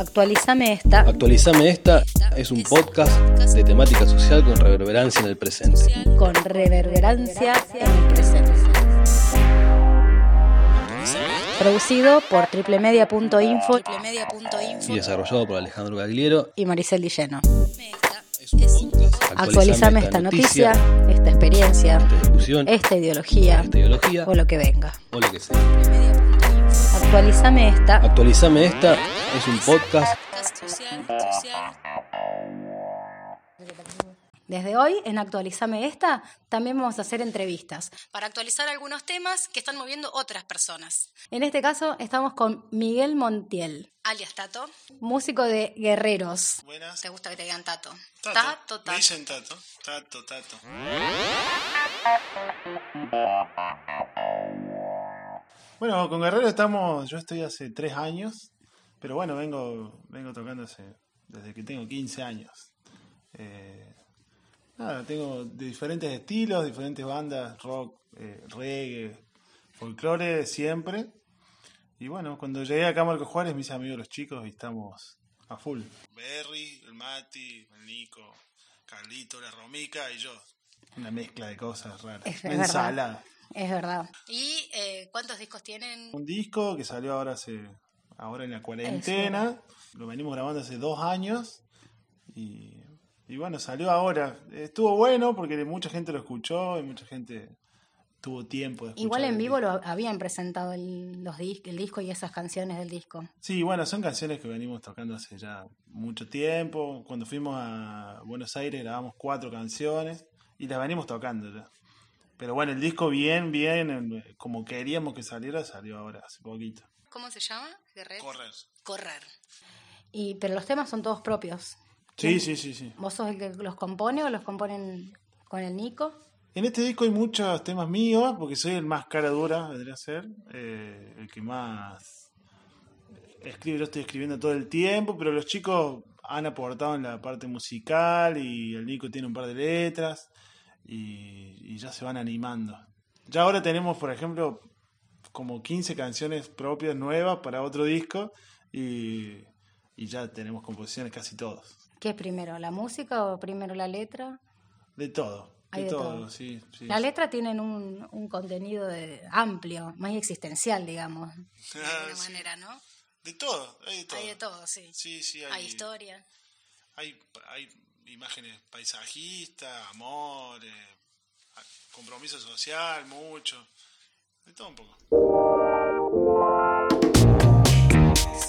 Actualizame esta. Actualizame esta es un podcast de temática social con reverberancia en el presente. Con reverberancia en el presente. Producido por triplemedia.info y desarrollado por Alejandro Gagliero y Maricel Dilleno. Actualizame esta noticia, esta experiencia, esta discusión, esta ideología esta ideología o lo que venga. o lo que sea. Actualizame esta. Actualizame esta es un podcast Desde hoy, en Actualizame esta, también vamos a hacer entrevistas para actualizar algunos temas que están moviendo otras personas. En este caso, estamos con Miguel Montiel, alias Tato, músico de Guerreros. Buenas. ¿Te gusta que te digan Tato? Tato. Tato, Me Tato. dicen Tato. Tato, Tato. Bueno, con Guerrero estamos, yo estoy hace tres años, pero bueno, vengo, vengo tocando hace- desde que tengo 15 años. Eh, nada, tengo de diferentes estilos, diferentes bandas, rock, eh, reggae, folclore siempre. Y bueno, cuando llegué acá a Marco Juárez, mis amigos los chicos, y estamos a full. Berry, el Mati, el Nico, Carlito, la Romica y yo. Una mezcla de cosas raras. Es Una ensalada. Es verdad. ¿Y eh, cuántos discos tienen? Un disco que salió ahora hace ahora en la cuarentena. Lo venimos grabando hace dos años. Y, y bueno, salió ahora. Estuvo bueno porque mucha gente lo escuchó y mucha gente tuvo tiempo de escuchar. Igual en vivo lo habían presentado el, los dis- el disco y esas canciones del disco. Sí, bueno, son canciones que venimos tocando hace ya mucho tiempo. Cuando fuimos a Buenos Aires grabamos cuatro canciones y las venimos tocando ya. Pero bueno, el disco bien, bien, en- como queríamos que saliera, salió ahora, hace poquito. ¿Cómo se llama? Correr. Correr. Y, pero los temas son todos propios. Sí, sí, sí, sí. ¿Vos sos el que los compone o los componen con el Nico? En este disco hay muchos temas míos, porque soy el más cara dura, vendría a ser, eh, el que más escribe, lo estoy escribiendo todo el tiempo, pero los chicos han aportado en la parte musical y el Nico tiene un par de letras y, y ya se van animando. Ya ahora tenemos, por ejemplo, como 15 canciones propias nuevas para otro disco y, y ya tenemos composiciones casi todos. ¿Qué es primero, la música o primero la letra? De todo, de, de todo, todo. sí. sí. La letra tienen un, un contenido de- amplio, más existencial, digamos, de alguna sí. manera, ¿no? De todo, hay de todo. Hay de todo, sí. Sí, sí, hay, Hay historia. hay, hay imágenes paisajistas, amor, eh, compromiso social, mucho. De todo un poco.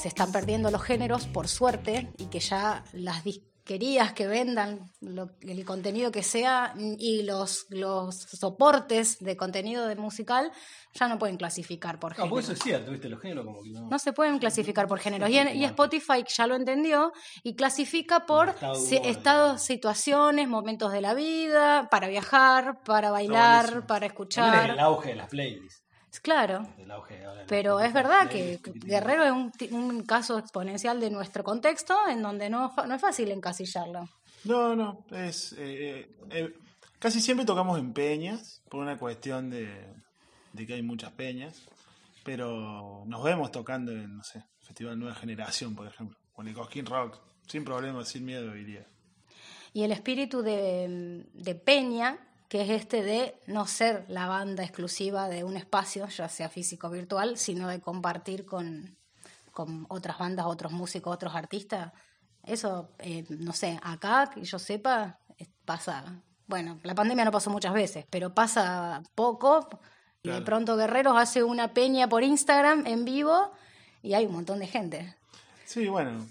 se están perdiendo los géneros por suerte y que ya las disquerías que vendan lo- el contenido que sea y los, los soportes de contenido de musical ya no pueden clasificar por No, género. porque eso es cierto, ¿viste? Los géneros como que no. No se pueden clasificar por géneros. Y, en- y Spotify ya lo entendió y clasifica por si- estados, situaciones, momentos de la vida, para viajar, para bailar, para También es escuchar. el auge de las playlists. Claro. Pero es verdad que Guerrero es un, un caso exponencial de nuestro contexto en donde no, no es fácil encasillarlo. No, no, es. eh, eh, casi siempre tocamos en peñas, por una cuestión de, de que hay muchas peñas. Pero nos vemos tocando en, no sé, Festival Nueva Generación, por ejemplo. O en el Cosquín Rock, sin problema, sin miedo, diría. Y el espíritu de, de Peña, que es este de no ser la banda exclusiva de un espacio, ya sea físico o virtual, sino de compartir con, con otras bandas, otros músicos, otros artistas. Eso, eh, no sé, acá, que yo sepa, pasa. Bueno, la pandemia no pasó muchas veces, pero pasa poco. Y de Claro. pronto Guerreros hace una peña por Instagram en vivo y hay un montón de gente. Sí, bueno,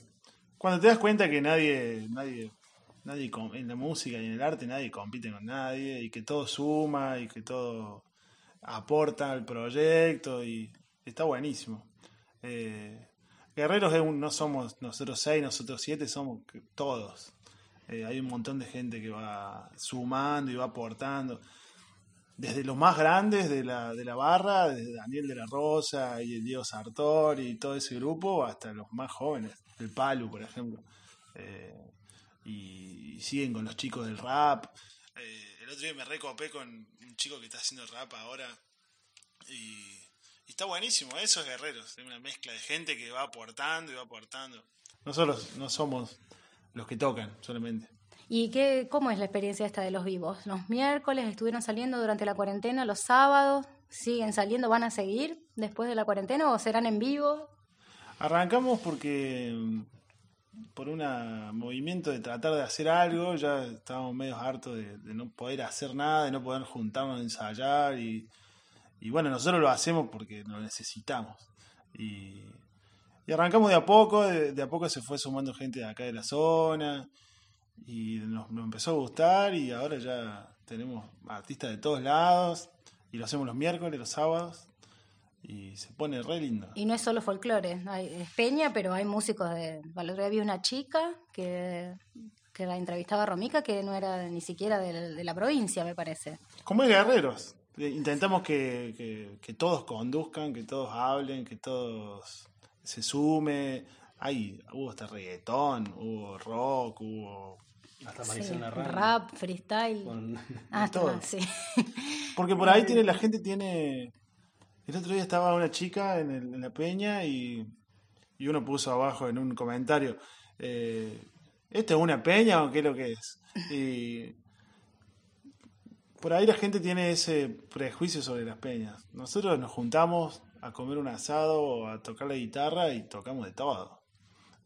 cuando te das cuenta que nadie, nadie, nadie en la música y en el arte nadie compite con nadie y que todo suma y que todo aporta al proyecto y está buenísimo. Eh, Guerreros es un- no somos nosotros seis, nosotros siete, somos todos. Eh, hay un montón de gente que va sumando y va aportando. Desde los más grandes de la, de la barra, desde Daniel de la Rosa y el Diego Sartor y todo ese grupo, hasta los más jóvenes, el Palu, por ejemplo. Eh, y, y siguen con los chicos del rap. Eh, el otro día me recopé con un chico que está haciendo rap ahora y, Y está buenísimo, eso es Guerreros, es una mezcla de gente que va aportando y va aportando. Nosotros no somos los que tocan solamente. ¿Y qué, cómo es la experiencia esta de los vivos? ¿Los miércoles estuvieron saliendo durante la cuarentena, los sábados? ¿Siguen saliendo? ¿Van a seguir después de la cuarentena o serán en vivo? Arrancamos porque por un movimiento de tratar de hacer algo, ya estábamos medio hartos de, no poder hacer nada, de no poder juntarnos a ensayar y, bueno, nosotros lo hacemos porque lo necesitamos. Y, arrancamos de a poco, de, a poco se fue sumando gente de acá de la zona y nos, nos empezó a gustar y ahora ya tenemos artistas de todos lados y lo hacemos los miércoles, los sábados y se pone re lindo. Y no es solo folclore, hay, es peña, pero hay músicos de... Otro había una chica que, que la entrevistaba Romica que no era ni siquiera de, la provincia, me parece. Como es Guerreros. Eh, intentamos que, que, todos conduzcan, que todos hablen, que todos se sume. Hay, hubo hasta reggaetón, hubo rock, hubo hasta sí, rap, freestyle. Ah, todo. Sí. Porque por ahí tiene la gente tiene el otro día estaba una chica en, la peña y, uno puso abajo en un comentario, eh, ¿esto es una peña o qué es lo que es? Y por ahí la gente tiene ese prejuicio sobre las peñas. Nosotros nos juntamos a comer un asado o a tocar la guitarra y tocamos de todo.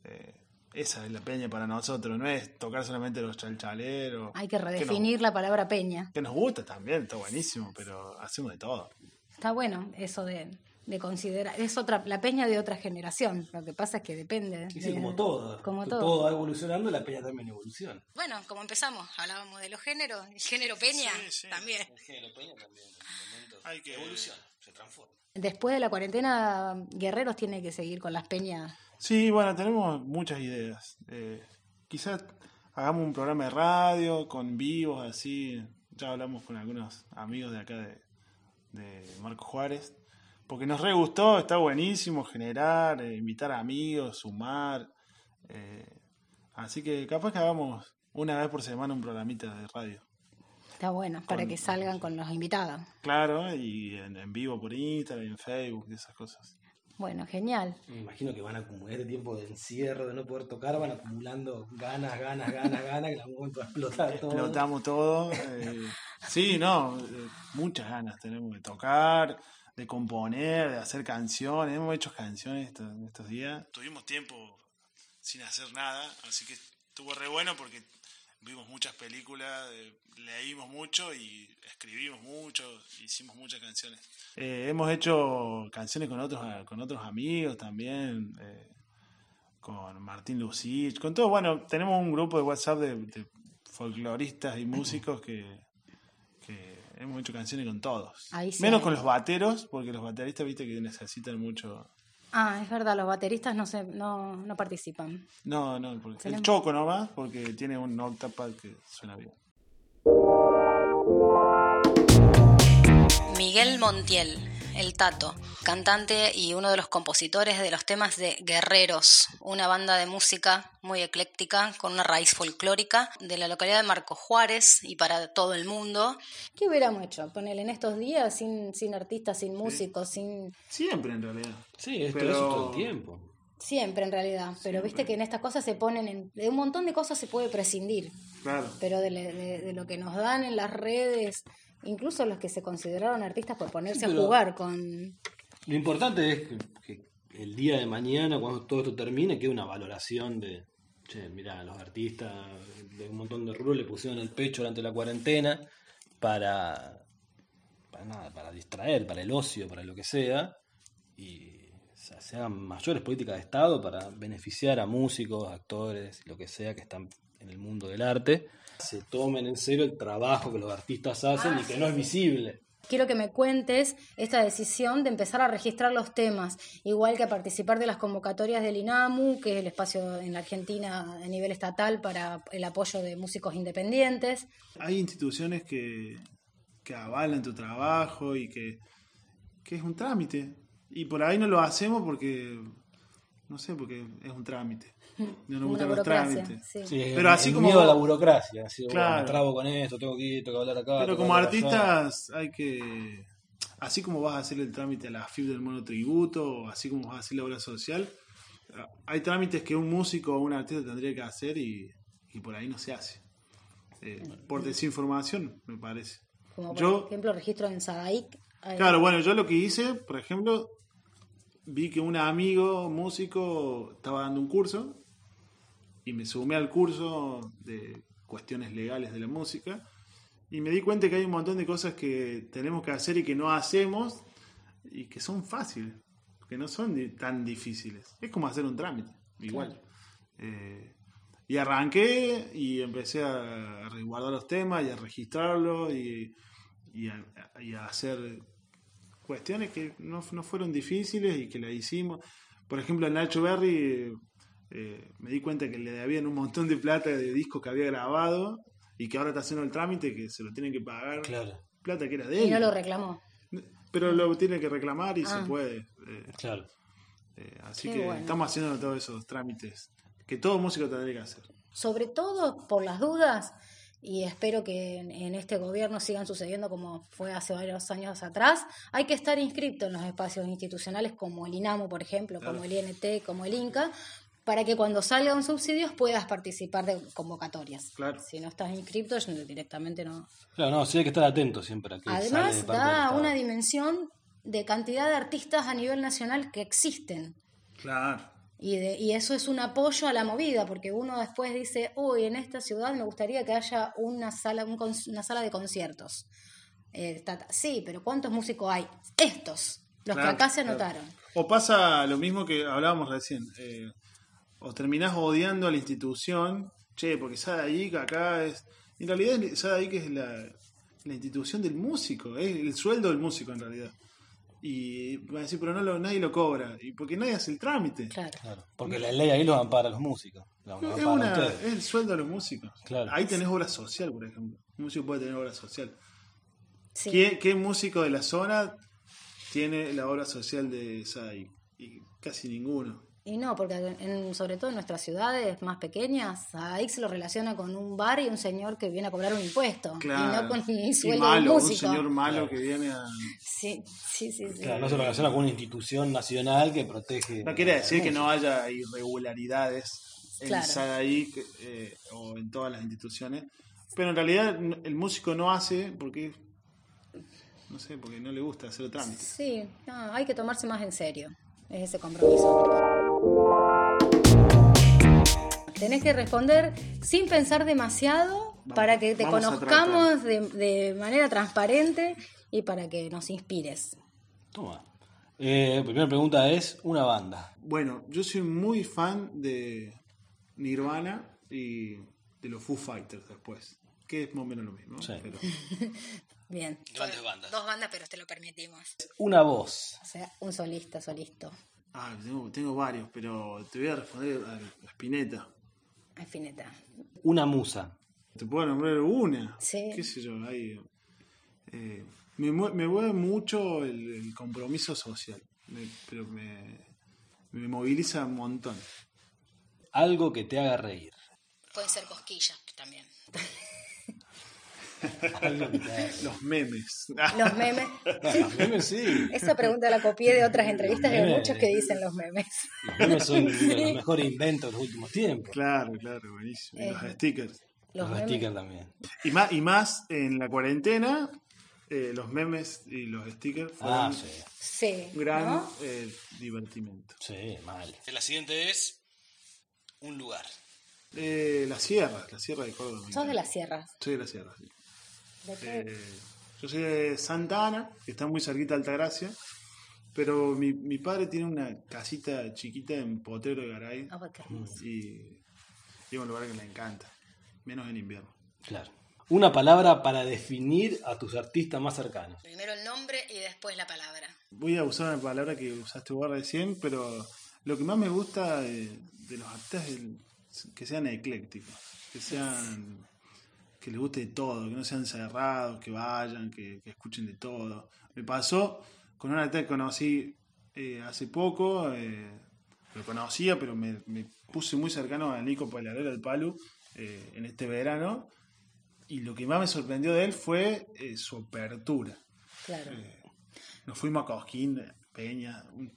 Eh, esa es la peña para nosotros, no es tocar solamente los chalchaleros. Hay que redefinir la palabra peña. Que nos gusta también, está buenísimo, pero hacemos de todo. Está bueno eso de, considerar, es otra, la peña de otra generación, lo que pasa es que depende. Sí, como todo. Como todo. va evolucionando, la peña también evoluciona. Bueno, como empezamos, hablábamos de los géneros, el género peña también. El género peña también, Hay que evolucionar, se transforma. Después de la cuarentena, Guerreros tiene que seguir con las peñas. Sí, bueno, tenemos muchas ideas. Eh, quizás hagamos un programa de radio con vivos, así. Ya hablamos con algunos amigos de acá de, de Marco Juárez, porque nos re gustó, está buenísimo generar, eh, invitar amigos, sumar. Eh, así que capaz que hagamos una vez por semana un programita de radio. Está bueno, para que salgan con los invitados. Claro, y en, vivo por Instagram, en Facebook, y esas cosas. Bueno, genial. Me imagino que van a acumular este tiempo de encierro, de no poder tocar, van acumulando ganas, ganas, ganas, ganas, que en algún momento va a explotar todo. Explotamos todo. Eh, sí, no, eh, muchas ganas tenemos de tocar, de componer, de hacer canciones. Hemos hecho canciones estos, estos días. Tuvimos tiempo sin hacer nada, así que estuvo re bueno porque vimos muchas películas, eh, leímos mucho y escribimos mucho, hicimos muchas canciones. Eh, hemos hecho canciones con otros, con otros amigos también, eh, con Martín Lucich, con todo. Bueno, tenemos un grupo de WhatsApp de, folcloristas y músicos que, hemos hecho canciones con todos. Menos con los bateros, porque los bateristas, viste, que necesitan mucho Ah, es verdad, los bateristas no se, no, no participan. No, no, porque el choco nomás, porque tiene un octapad que suena bien. Miguel Montiel el Tato, cantante y uno de los compositores de los temas de Guerreros, una banda de música muy ecléctica con una raíz folclórica de la localidad de Marco Juárez y para todo el mundo. ¿Qué hubiéramos hecho? Ponerle en estos días sin, sin artistas, sin músicos, sin... Siempre en realidad. Sí, esto es todo el tiempo. Siempre en realidad, pero viste que en estas cosas se ponen, en, de un montón de cosas se puede prescindir. Claro. Pero de lo que nos dan en las redes, incluso los que se consideraron artistas por ponerse a jugar con... Lo importante es que, el día de mañana, cuando todo esto termine, quede una valoración de, che, mira, los artistas de un montón de rubros le pusieron el pecho durante la cuarentena para, para nada, para distraer, para el ocio, para lo que sea, y se hagan mayores políticas de Estado para beneficiar a músicos, actores, lo que sea que están en el mundo del arte se tomen en serio el trabajo que los artistas hacen y que no es visible. Quiero que me cuentes esta decisión de empezar a registrar los temas, igual que a participar de las convocatorias del INAMU, que es el espacio en la Argentina a nivel estatal para el apoyo de músicos independientes. Hay instituciones que, que avalan tu trabajo y que, que es un trámite. Y por ahí no lo hacemos porque, no sé, porque es un trámite. No nos gustan los trámites. pero así como. Miedo a la burocracia. Así, claro. me trabo con esto, tengo que ir, tengo que hablar acá. Pero como artistas hay que. así como vas a hacer el trámite a la FIB del monotributo, así como vas a hacer la obra social, hay trámites que un músico o un artista tendría que hacer y, y por ahí no se hace. Eh, por desinformación, me parece. Como por Yo- ejemplo registro en Sadaic. Claro, bueno, yo lo que hice, por ejemplo, vi que un amigo músico estaba dando un curso y me sumé al curso de cuestiones legales de la música y me di cuenta que hay un montón de cosas que tenemos que hacer y que no hacemos y que son fáciles, que no son tan difíciles. Es como hacer un trámite, igual. Eh, y arranqué y empecé a resguardar los temas y a registrarlos y, y a, y a hacer cuestiones que no, no fueron difíciles y que la hicimos. Por ejemplo, a Nacho Berry eh, me di cuenta que le debían un montón de plata de discos que había grabado y que ahora está haciendo el trámite que se lo tienen que pagar. Claro, Plata que era de él. Y no lo reclamó. Pero lo tiene que reclamar y Ah. se puede. eh, claro. eh, así Qué que bueno. estamos haciendo todos esos trámites que todo músico tendría que hacer. sobre todo por las dudas, y espero que en, en este gobierno sigan sucediendo como fue hace varios años atrás, hay que estar inscrito en los espacios institucionales como el INAMU, por ejemplo, como el INT, como el INCA, para que cuando salgan subsidios puedas participar de convocatorias. Claro. Si no estás inscrito, directamente no. Claro, no, sí hay que estar atento siempre a que sale de Además, da una dimensión de cantidad de artistas a nivel nacional que existen. Claro. Y, de- y eso es un apoyo a la movida, porque uno después dice, uy, en esta ciudad me gustaría que haya una sala, un una sala de conciertos. Eh, sí, pero ¿cuántos músicos hay? Estos, los Claro, que acá se claro. anotaron. O pasa lo mismo que hablábamos recién. eh, o terminás odiando a la institución, che, porque Sadaic acá es. En realidad, Sadaic es la, la institución del músico, es el sueldo del músico en realidad. Y van a decir, pero no lo, nadie lo cobra. Y porque nadie hace el trámite. Claro. Claro, porque la ley ahí los ampara a los músicos. Los Es, una- es el sueldo de los músicos. Claro. Ahí tenés obra social, por ejemplo. Un músico puede tener obra social. Sí. ¿Qué, qué músico de la zona tiene la obra social de Sadaic? Y casi ninguno. Y no, porque en- sobre todo en nuestras ciudades más pequeñas, a X se lo relaciona con un bar y un señor que viene a cobrar un impuesto. Y no con un Y sueldo malo, de un músico. señor malo Claro. que viene a... Sí, sí, sí. sí. Claro, no se relaciona con una institución nacional que protege. No quiere decir que no haya irregularidades en Claro. SADAIC eh, o en todas las instituciones, pero en realidad el músico no hace porque, no sé, porque no le gusta hacer el trámite. Sí, no, hay que tomarse más en serio. Es ese compromiso. Tenés que responder sin pensar demasiado para que te conozcamos de, de manera transparente y para que nos inspires. Toma. Eh, primera pregunta es: una banda. Bueno, yo soy muy fan de Nirvana y de los Foo Fighters después, que es más o menos lo mismo. Sí. Pero- Bien. Grandes bandas. Dos bandas, pero te lo permitimos. Una voz. O sea, un solista, solista. ah, tengo, tengo varios, pero te voy a responder a Spinetta. Al fineta. Una musa. Te puedo nombrar una. Sí. ¿Qué sé yo? Ahí, eh, me, mue- me mueve mucho el, el compromiso social. Me- pero me, me moviliza un montón. Algo que te haga reír. Pueden ser cosquillas también. Algo que te haga reír. Los memes. Los memes. Los memes sí. Esa pregunta la copié de otras entrevistas de memes. muchos que dicen los memes. Los memes son de los mejores inventos de los últimos tiempos. claro, claro, buenísimo. Y los Eh, stickers. Los stickers también. Y más, y más en la cuarentena, eh, los memes y los stickers fueron Ah, sí. Sí. un gran ¿no? eh, divertimento. Sí, mal. La siguiente es un lugar. Eh, la sierra, la sierra de Córdoba. Sos de las sierras. Soy de la sierra, sí. ¿De qué? Eh, yo soy de Santa Ana, que está muy cerquita de Altagracia, pero mi, mi padre tiene una casita chiquita en Potero de Garay Ah, qué hermoso. y, y es un lugar que le encanta, menos en invierno. Claro. Una palabra para definir a tus artistas más cercanos. Primero el nombre y después la palabra. Voy a usar una palabra que usaste vos recién, pero lo que más me gusta de, de los artistas es el- que sean eclécticos, que sean que les guste de todo, que no sean cerrados, que vayan, que, que escuchen de todo. Me pasó con un artista que conocí eh, hace poco, eh, lo conocía, pero me, me puse muy cercano a Nico Palarera del Palu eh, en este verano, y lo que más me sorprendió de él fue eh, su apertura. Claro. Nos fuimos a Cosquín, Peña, un-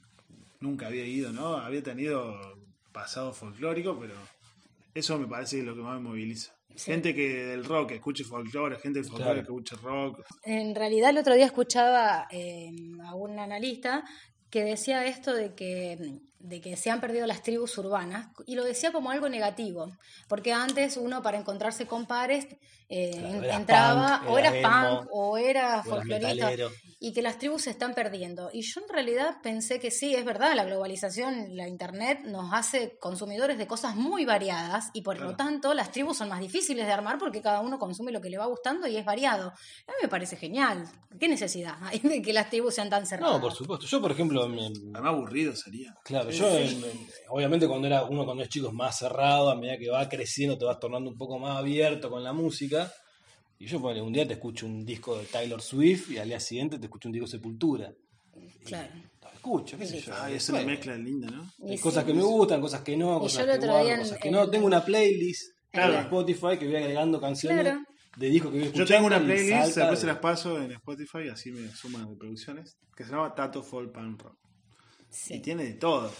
nunca había ido, ¿no? Había tenido pasado folclórico, pero eso me parece que lo que más me moviliza. Gente que del rock escuche folclore, gente del folclore Claro. que escuche rock. En realidad el otro día escuchaba eh, a un analista que decía esto de que, de que se han perdido las tribus urbanas y lo decía como algo negativo, porque antes uno para encontrarse con pares eh, Claro, entraba punk, o emo, punk o era folclorista y que las tribus se están perdiendo. Y yo en realidad pensé que sí, es verdad, la globalización, la internet nos hace consumidores de cosas muy variadas y por lo tanto las tribus son más difíciles de armar porque cada uno consume lo que le va gustando y es variado. A mí me parece genial. ¿Qué necesidad hay de que las tribus sean tan cerradas? No, por supuesto. Yo, por ejemplo, me- Además aburrido sería. Claro, yo en- en- obviamente cuando era uno cuando es chico es más cerrado, a medida que va creciendo te vas tornando un poco más abierto con la música. Y yo un día te escucho un disco de Taylor Swift y al día siguiente te escucho un disco de Sepultura. Claro. Lo escucho, qué sé yo. Ay, es una mezcla linda, ¿no? Y Hay sí. cosas que me gustan, cosas que no, cosas que guardo, cosas que en- no. Tengo una playlist Claro. en Spotify que voy agregando canciones Claro. de discos que voy Yo tengo una playlist, después de- se las paso en Spotify, así me suman reproducciones, que se llama Tato Folk Punk Rock. Sí. Y tiene de todo.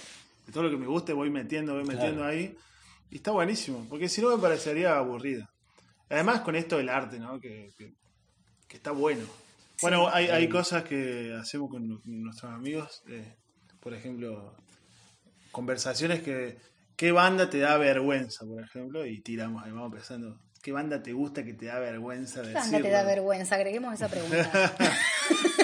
De todo lo que me guste voy metiendo, voy metiendo Claro. ahí. Y está buenísimo, porque si no me parecería aburrida. Además con esto del arte, ¿no? Que, que- que está bueno. Bueno, hay, hay cosas que hacemos con nu- nuestros amigos, eh, por ejemplo, conversaciones que... ¿Qué banda te da vergüenza, por ejemplo? Y tiramos ahí, vamos pensando. ¿Qué banda te gusta que te da vergüenza ¿Qué decirlo? banda te da vergüenza? Agreguemos esa pregunta.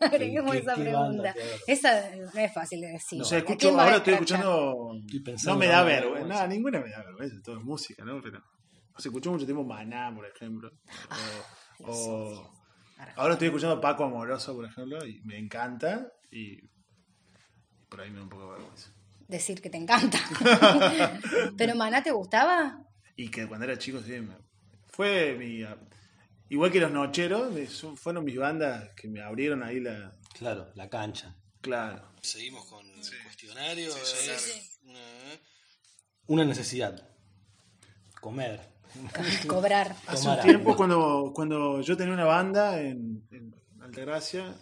Agreguemos ¿Qué- esa pregunta. Esa no es fácil de decir. O sea, ¿A escucho, ahora estoy escuchando. Estoy pensando no me da vergüenza. Nada, ninguna me da vergüenza. Todo es música, ¿no? Pero. Se escuchó mucho tiempo Maná, por ejemplo. O, o- ahora estoy escuchando Paco Amoroso, por ejemplo, y me encanta. Y, y por ahí me da un poco de vergüenza. Decir que te encanta. ¿Pero Maná te gustaba? Y que cuando era chico, sí. me- fue mi. Igual que los Nocheros, fueron mis bandas que me abrieron ahí la. Claro, la cancha. Claro. Seguimos con el cuestionario. es una- Una necesidad. Comer. Cobrar. Hace Tomar un tiempo, algo. cuando, cuando yo tenía una banda en, en Altagracia,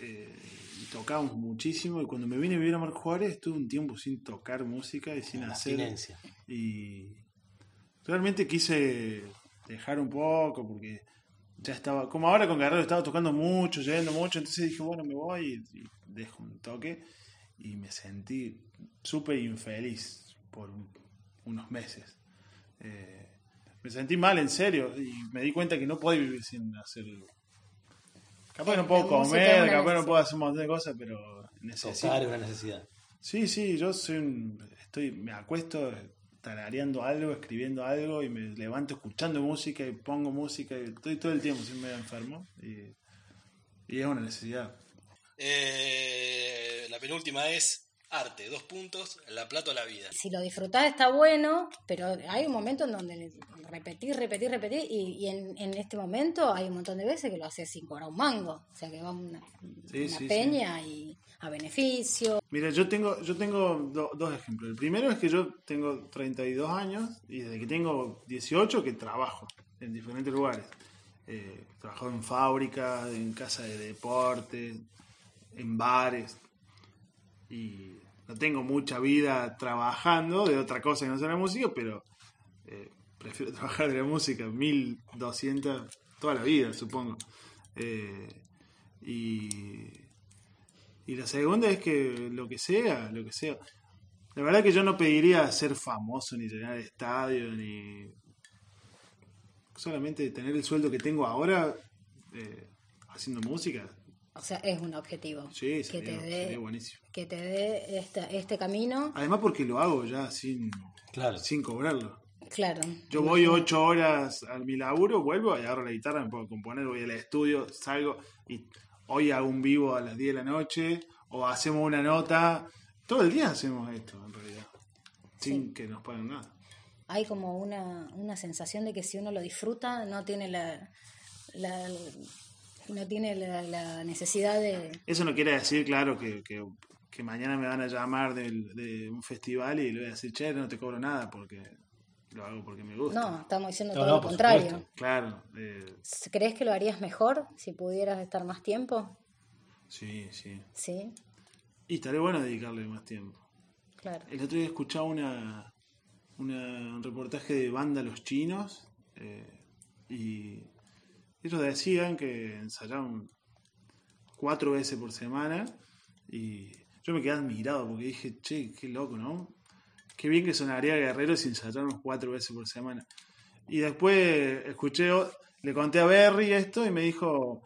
eh, y tocábamos muchísimo, y cuando me vine a vivir a Marco Juárez, estuve un tiempo sin tocar música y sin La hacer. abstinencia. Y realmente quise dejar un poco, porque ya estaba, como ahora con Guerrero estaba tocando mucho, yendo mucho, entonces dije, bueno, me voy y, y dejo un toque, y me sentí súper infeliz por un- unos meses. Eh, me sentí mal, en serio, y me di cuenta que no puedo vivir sin hacer. Capaz no puedo comer, capaz no puedo hacer un montón de cosas, pero necesito. Tocar es una necesidad. Sí, sí, yo soy un, estoy, me acuesto tarareando algo, escribiendo algo y me levanto escuchando música y pongo música y estoy todo el tiempo, soy medio enfermo y, y es una necesidad. Eh, la penúltima es arte. Dos puntos. La plata o la vida. Si lo disfrutás está bueno, pero hay un momento en donde repetís, repetís, repetís, y, y en, en este momento hay un montón de veces que lo haces sin cobrar un mango. O sea, que va a una, Sí, una sí, sí. peña y a beneficio. Mira, yo tengo, yo tengo do- dos ejemplos. El primero es que yo tengo 32 años y desde que tengo 18 que trabajo en diferentes lugares. Eh, he trabajado en fábricas, en casas de deporte, en bares. Y tengo mucha vida trabajando de otra cosa que no sea la música, pero eh, prefiero trabajar de la música 1200 toda la vida, supongo. Eh, y y la segunda es que lo que sea, lo que sea. La verdad que yo no pediría ser famoso, ni llenar el estadio, ni solamente tener el sueldo que tengo ahora eh, haciendo música. O sea, es un objetivo. Sí, que sería, te dé, sería buenísimo. que te dé esta- este camino. Además porque lo hago ya sin, Claro. sin cobrarlo. Claro. Yo voy ocho horas a mi laburo, vuelvo, y agarro la guitarra, me puedo componer, voy al estudio, salgo y hoy hago un vivo a las 10 de la noche o hacemos una nota. Todo el día hacemos esto, en realidad, sin que nos paguen nada. Hay como una, una sensación de que si uno lo disfruta, no tiene la, la- no tiene la, la necesidad de... Eso no quiere decir, claro, que, que- que mañana me van a llamar del- de un festival y le voy a decir, che, no te cobro nada porque lo hago porque me gusta. No, estamos diciendo No, todo no, lo contrario. supuesto. Claro, eh, ¿Crees que lo harías mejor si pudieras estar más tiempo? Sí, sí. ¿Sí? Y estaría bueno dedicarle más tiempo. Claro. El otro día escuchaba una, una- un reportaje de vándalos chinos eh, y ellos decían que ensayaban cuatro veces por semana y yo me quedé admirado porque dije, che, qué loco, ¿no? Qué bien que sonaría Guerrero si ensayáramos cuatro veces por semana. Y después escuché, le conté a Berry esto y me dijo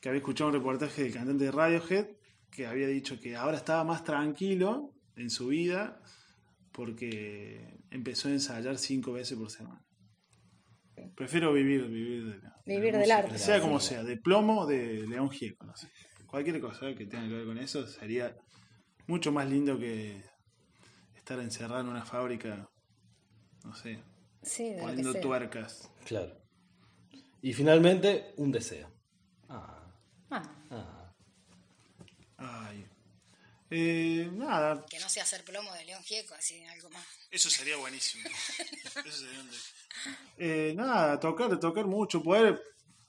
que había escuchado un reportaje del cantante de Radiohead que había dicho que ahora estaba más tranquilo en su vida porque empezó a ensayar cinco veces por semana. Prefiero vivir, vivir, de la- de la Vivir del arte. Sea como sea, de plomo o de León Gieco, no sé. Cualquier cosa que tenga que ver con eso sería mucho más lindo que estar encerrado en una fábrica, no sé, Sí, de poniendo tuercas. Claro. Y finalmente, un deseo. Ah, Ah, ah. Ay. Eh, nada, que no sea hacer plomo de León Gieco, así algo más. Eso sería buenísimo. Eso sería un deseo. Eh, nada, tocar, tocar mucho, poder,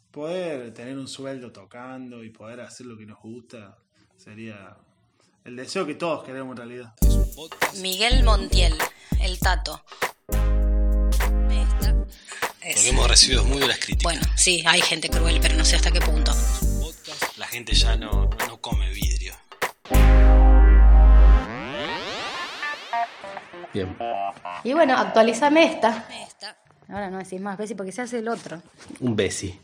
poder tener un sueldo tocando y poder hacer lo que nos gusta sería el deseo que todos queremos en realidad. Miguel Montiel, el Tato. Porque hemos recibido muy buenas críticas. Bueno, sí, hay gente cruel, pero no sé hasta qué punto. La gente ya no, no come vidrio. Bien. Y bueno, actualizame esta. Ahora no decís más veces porque se hace el otro. Un besi.